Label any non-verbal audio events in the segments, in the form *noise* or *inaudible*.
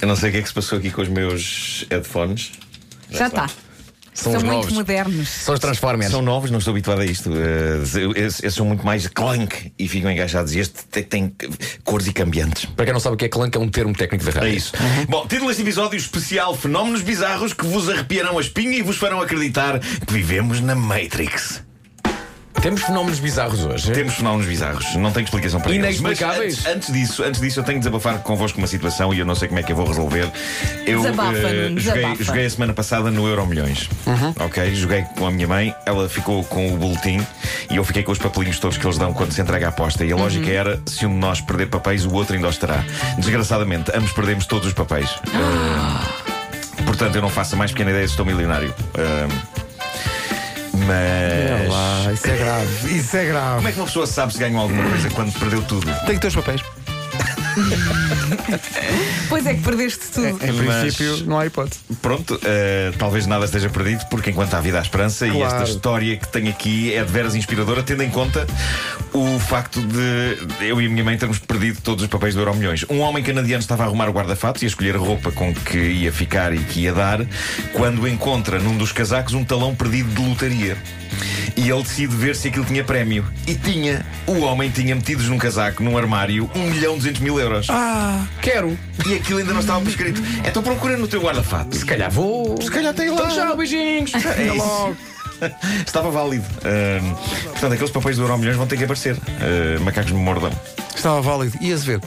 Eu não sei o que é que se passou aqui com os meus headphones. Já está. São, São os muito novos. modernos. São os Transformers. São novos, não estou habituado a isto. Eh, esses, são muito mais clunk e ficam engaixados. E este tem, tem cores e cambiantes. Para quem não sabe o que é clunk, é um termo técnico da rádio. É isso. Bom, título deste episódio especial: Fenómenos bizarros que vos arrepiarão a espinha e vos farão acreditar que vivemos na Matrix. Temos fenómenos bizarros hoje. Temos fenómenos bizarros, não tenho explicação para eles. Mas Inexplicáveis? antes, antes disso, antes disso, eu tenho de desabafar convosco uma situação e eu não sei como é que eu vou resolver. Eu Desabafa, Nuno, joguei, desabafa. joguei a semana passada no Euro Milhões. Ok? Joguei com a minha mãe, ela ficou com o boletim e eu fiquei com os papelinhos todos que eles dão quando se entrega a aposta. E a lógica era: se um de nós perder papéis, o outro ainda os terá. Desgraçadamente, ambos perdemos todos os papéis. Eh, portanto, eu não faço a mais pequena ideia se estou milionário. Eh, mas. Lá, isso é grave. Isso é grave. Como é que uma pessoa sabe se ganhou alguma coisa quando perdeu tudo? Tem que ter os papéis. *laughs* Pois é que perdeste tudo. Em Mas- princípio, não há hipótese. Pronto, eh, talvez nada esteja perdido, porque enquanto há vida há esperança, e Claro. esta história que tenho aqui é de veras inspiradora, tendo em conta o facto de eu e a minha mãe termos perdido todos os papéis do Euro Milhões. Um homem canadiano estava a arrumar o guarda-fatos e a escolher a roupa com que ia ficar e que ia dar, quando encontra num dos casacos um talão perdido de lotaria. E ele decide ver se aquilo tinha prémio. E tinha. O homem tinha metidos num casaco, num armário, 1 milhão 200 mil euros. Ah, quero. E aquilo ainda não estava por escrito. Então procura no teu guarda-fato. Se calhar vou. Se calhar tem lá. Então tchau, beijinhos. É isso. *laughs* Estava válido. Ahm, portanto, aqueles papéis do Euro Milhões vão ter que aparecer. Ah, macacos me mordam. Estava válido. Ias ver.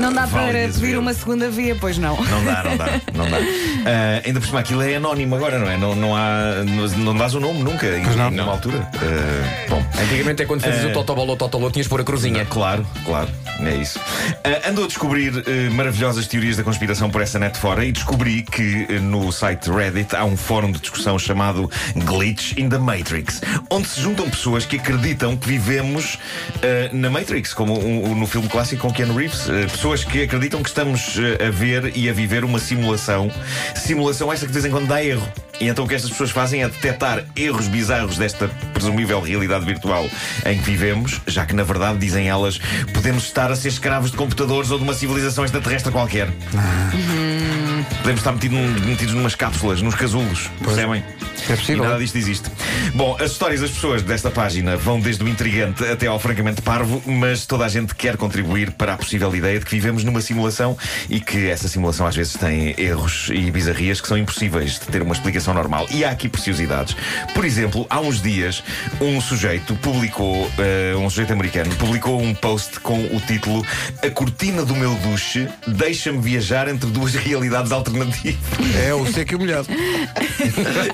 Não dá Vale para pedir uma segunda via, pois não. Não dá, não dá, não dá. *laughs* Ah, ainda por cima, aquilo é anónimo agora, não é? Não, não há. Não, não dás o nome nunca, em Pois não. nenhuma altura. Ah, bom. Antigamente é quando fazias o Totobolo ou Totolo, tinhas pôr a cruzinha. Claro, claro, é isso. Ah, andou a descobrir eh, maravilhosas teorias da conspiração por essa net fora e descobri que eh, no site Reddit há um fórum de discussão chamado Glitch in the Matrix, onde se juntam pessoas que acreditam que vivemos eh, na Matrix, como um- um- no filme clássico com Keanu Reeves. Eh, pessoas que acreditam que estamos eh, a ver e a viver uma simulação. Simulação esta que de vez em quando dá erro. E então o que estas pessoas fazem é detectar erros bizarros desta presumível realidade virtual em que vivemos, já que na verdade, dizem elas, podemos estar a ser escravos de computadores ou de uma civilização extraterrestre qualquer. Podemos estar metido num- metidos numas cápsulas, nos casulos, percebem? É possível. E nada disto existe. Bom, as histórias das pessoas desta página vão desde o intrigante até ao francamente parvo, mas toda a gente quer contribuir para a possível ideia de que vivemos numa simulação e que essa simulação às vezes tem erros e bizarrias que são impossíveis de ter uma explicação normal. E há aqui preciosidades. Por exemplo, há uns dias, um sujeito publicou, eh, um sujeito americano, publicou um post com o título A cortina do meu duche deixa-me viajar entre duas *laughs* realidades alternativas. É o seco e o molhado.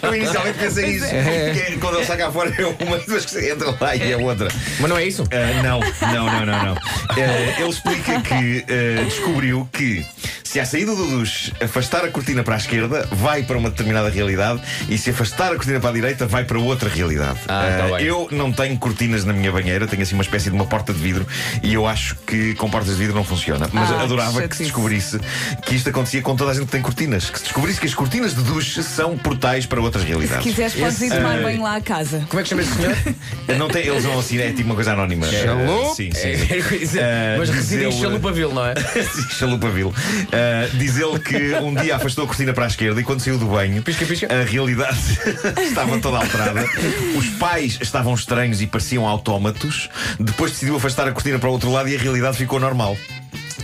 Eu inicialmente pensei isso. Que é, quando ele sai cá fora é uma das que se entra lá e é outra. Mas não é isso? Ah, não, não, não, não, não. Ah, ele explica que ah, descobriu que se à saída do duche afastar a cortina para a esquerda, vai para uma determinada realidade e se afastar a cortina para a direita, vai para outra realidade. Ah, tá Ah, eu não tenho cortinas na minha banheira, tenho assim uma espécie de uma porta de vidro e eu acho que com portas de vidro não funciona. Mas Ah, adorava que chatice. se descobrisse que isto acontecia com toda a gente que tem cortinas. Que se descobrisse que as cortinas de duche são portais para outras Se realidades. quiseres, podes ir tomar Ah, banho lá a casa. Como é que chama esse senhor? *laughs* Não tem, eles vão assim, é tipo uma coisa anónima. Chalupa? Ah, sim, sim. É, Mas Ah, reside em Chalupaville, não é? *laughs* Chalupaville. Uh, diz ele que um dia afastou a cortina para a esquerda e quando saiu do banho, Pisca, pisca. a realidade *laughs* estava toda alterada. Os pais estavam estranhos e pareciam autómatos. Depois decidiu afastar a cortina para o outro lado e a realidade ficou normal.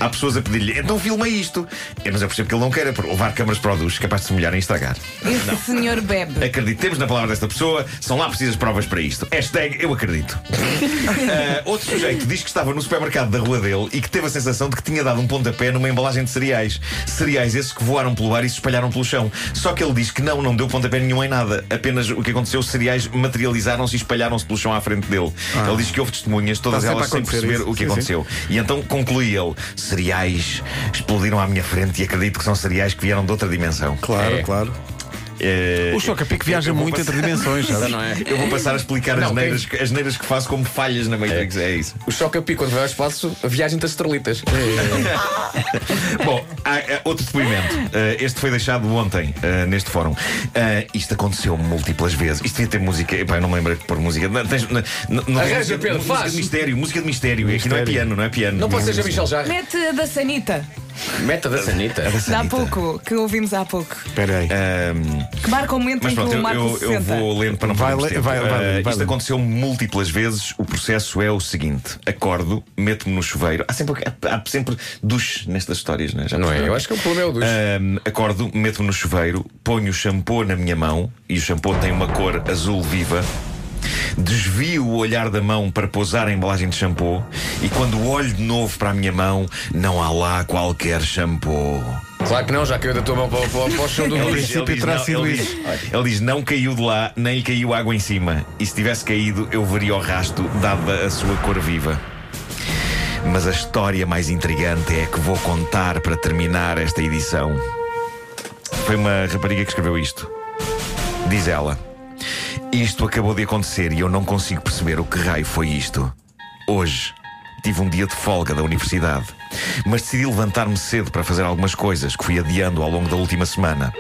Há pessoas a pedir-lhe, então filma isto. Eu, mas eu percebo que ele não quer é por levar câmaras para o duche, capaz de se molhar e estragar. Esse senhor bebe. Acreditemos na palavra desta pessoa, são lá precisas provas para isto. Hashtag eu acredito. Ah, *laughs* outro sujeito diz que estava no supermercado da rua dele e que teve a sensação de que tinha dado um pontapé numa embalagem de cereais. Cereais esses que voaram pelo ar e se espalharam pelo chão. Só que ele diz que não, não deu pontapé nenhum em nada. Apenas o que aconteceu, os cereais materializaram-se e espalharam-se pelo chão à frente dele. Ele diz que houve testemunhas, todas Está elas sem perceber isso. o que Sim, sim. aconteceu. E então conclui ele: cereais explodiram à minha frente e acredito que são cereais que vieram de outra dimensão. Claro, É. claro. Eh, O Choca-Pique viaja muito passar- entre dimensões, sabes? Não é? Eu vou passar a explicar Não, as, neiras, as neiras que faço como falhas na Matrix. É, isso. O choque a pico quando vai ao espaço, a viagem das estrelitas. *laughs* *laughs* Bom, há, há outro depoimento. Uh, este foi deixado ontem uh, neste fórum. Uh, isto aconteceu múltiplas vezes. Isto devia ter música. Epá, eu não me lembro de pôr música. Não, tens, não, não, Arranja, música, Pedro, música faz. de mistério, música de mistério. Aqui não é Mistério. piano, não é piano. Não pode ser a Michel Jarre. Mete a da Sanita, Meta da Sanita. de há pouco, que ouvimos há pouco. Espera aí. Um, Que marca o momento Mas em que o eu, Marco eu, se eu senta. vou lendo para não Vai perdermos le- tempo. vai- vai Uh, vai isto lendo. aconteceu múltiplas vezes. O processo é o seguinte: acordo, meto-me no chuveiro. Há sempre, há sempre duche nestas histórias, não é? Já Não é? perceberam? Eu acho que o problema é o dos. Ahm, acordo, meto-me no chuveiro, ponho o shampoo na minha mão e o shampoo tem uma cor azul viva. Desvio o olhar da mão para pousar a embalagem de shampoo e quando olho de novo para a minha mão, não há lá qualquer shampoo. Claro que não, já caiu da tua mão para, para, para o chão do Ele princípio ele diz, terá não, sido ele isso. diz- ele diz: não caiu de lá, nem lhe caiu água em cima. E se tivesse caído, eu veria o rasto, dada a sua cor viva. Mas a história mais intrigante é a que vou contar para terminar esta edição. Foi uma rapariga que escreveu isto. Diz ela: Isto acabou de acontecer e eu não consigo perceber o que raio foi isto. Hoje tive um dia de folga da universidade, mas decidi levantar-me cedo para fazer algumas coisas que fui adiando ao longo da última semana.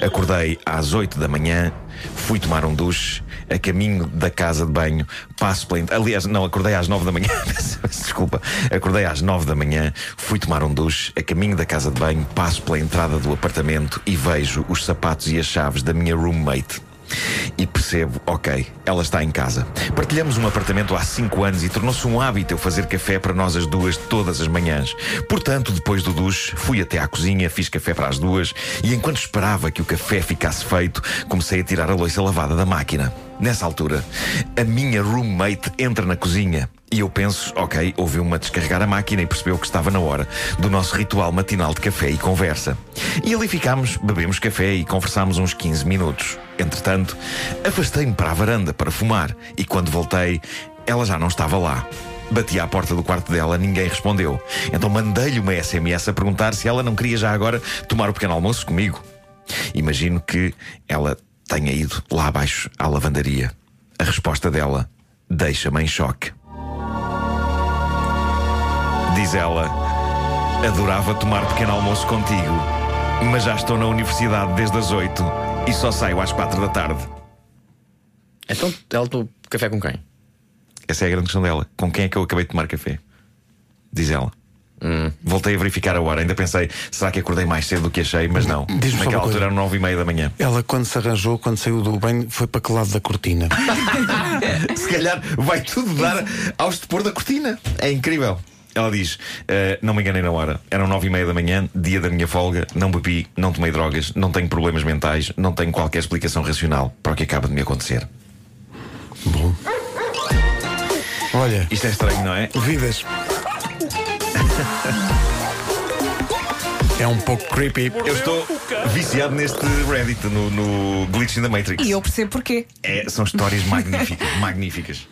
Acordei às 8 da manhã, fui tomar um duche, a caminho da casa de banho, passo pela. Aliás, não, acordei às 9 da manhã, *laughs* desculpa. Acordei às 9 da manhã, fui tomar um duche, a caminho da casa de banho, passo pela entrada do apartamento e vejo os sapatos e as chaves da minha roommate. E percebo, ok, ela está em casa. Partilhamos um apartamento há cinco anos e tornou-se um hábito eu fazer café para nós as duas todas as manhãs. Portanto, depois do duche, fui até à cozinha, fiz café para as duas e enquanto esperava que o café ficasse feito, comecei a tirar a louça lavada da máquina. Nessa altura, a minha roommate entra na cozinha. E eu penso, ok, ouviu-me a descarregar a máquina e percebeu que estava na hora do nosso ritual matinal de café e conversa. E ali ficámos, bebemos café e conversámos uns 15 minutos. Entretanto, afastei-me para a varanda para fumar e quando voltei, ela já não estava lá. Bati à porta do quarto dela, ninguém respondeu. Então mandei-lhe uma SMS a perguntar se ela não queria já agora tomar o pequeno almoço comigo. Imagino que ela tenha ido lá abaixo à lavandaria. A resposta dela deixa-me em choque. Diz ela: Adorava tomar pequeno almoço contigo, mas já estou na universidade desde as 8 e só saio às 4 da tarde. Então, ela tomou café com quem? Essa é a grande questão dela. Com quem é que eu acabei de tomar café? Diz ela. Voltei a verificar a hora. Ainda pensei, será que acordei mais cedo do que achei? Mas não. Diz-me Naquela altura eram 9 e meia da manhã. Ela, quando se arranjou, quando saiu do banho, foi para que lado da cortina? *laughs* Se calhar vai tudo dar ao estupor da cortina. É incrível. Ela diz: "Eh, Não me enganei na hora. Eram nove e meia da manhã, dia da minha folga. Não bebi, não tomei drogas, não tenho problemas mentais, não tenho qualquer explicação racional para o que acaba de me acontecer. Bom. Olha, Isto é estranho, não é? vidas. É um pouco creepy. Eu estou viciado neste Reddit, no, no Glitch in the Matrix. E eu percebo porquê. É, são histórias magníficas. *laughs* magníficas.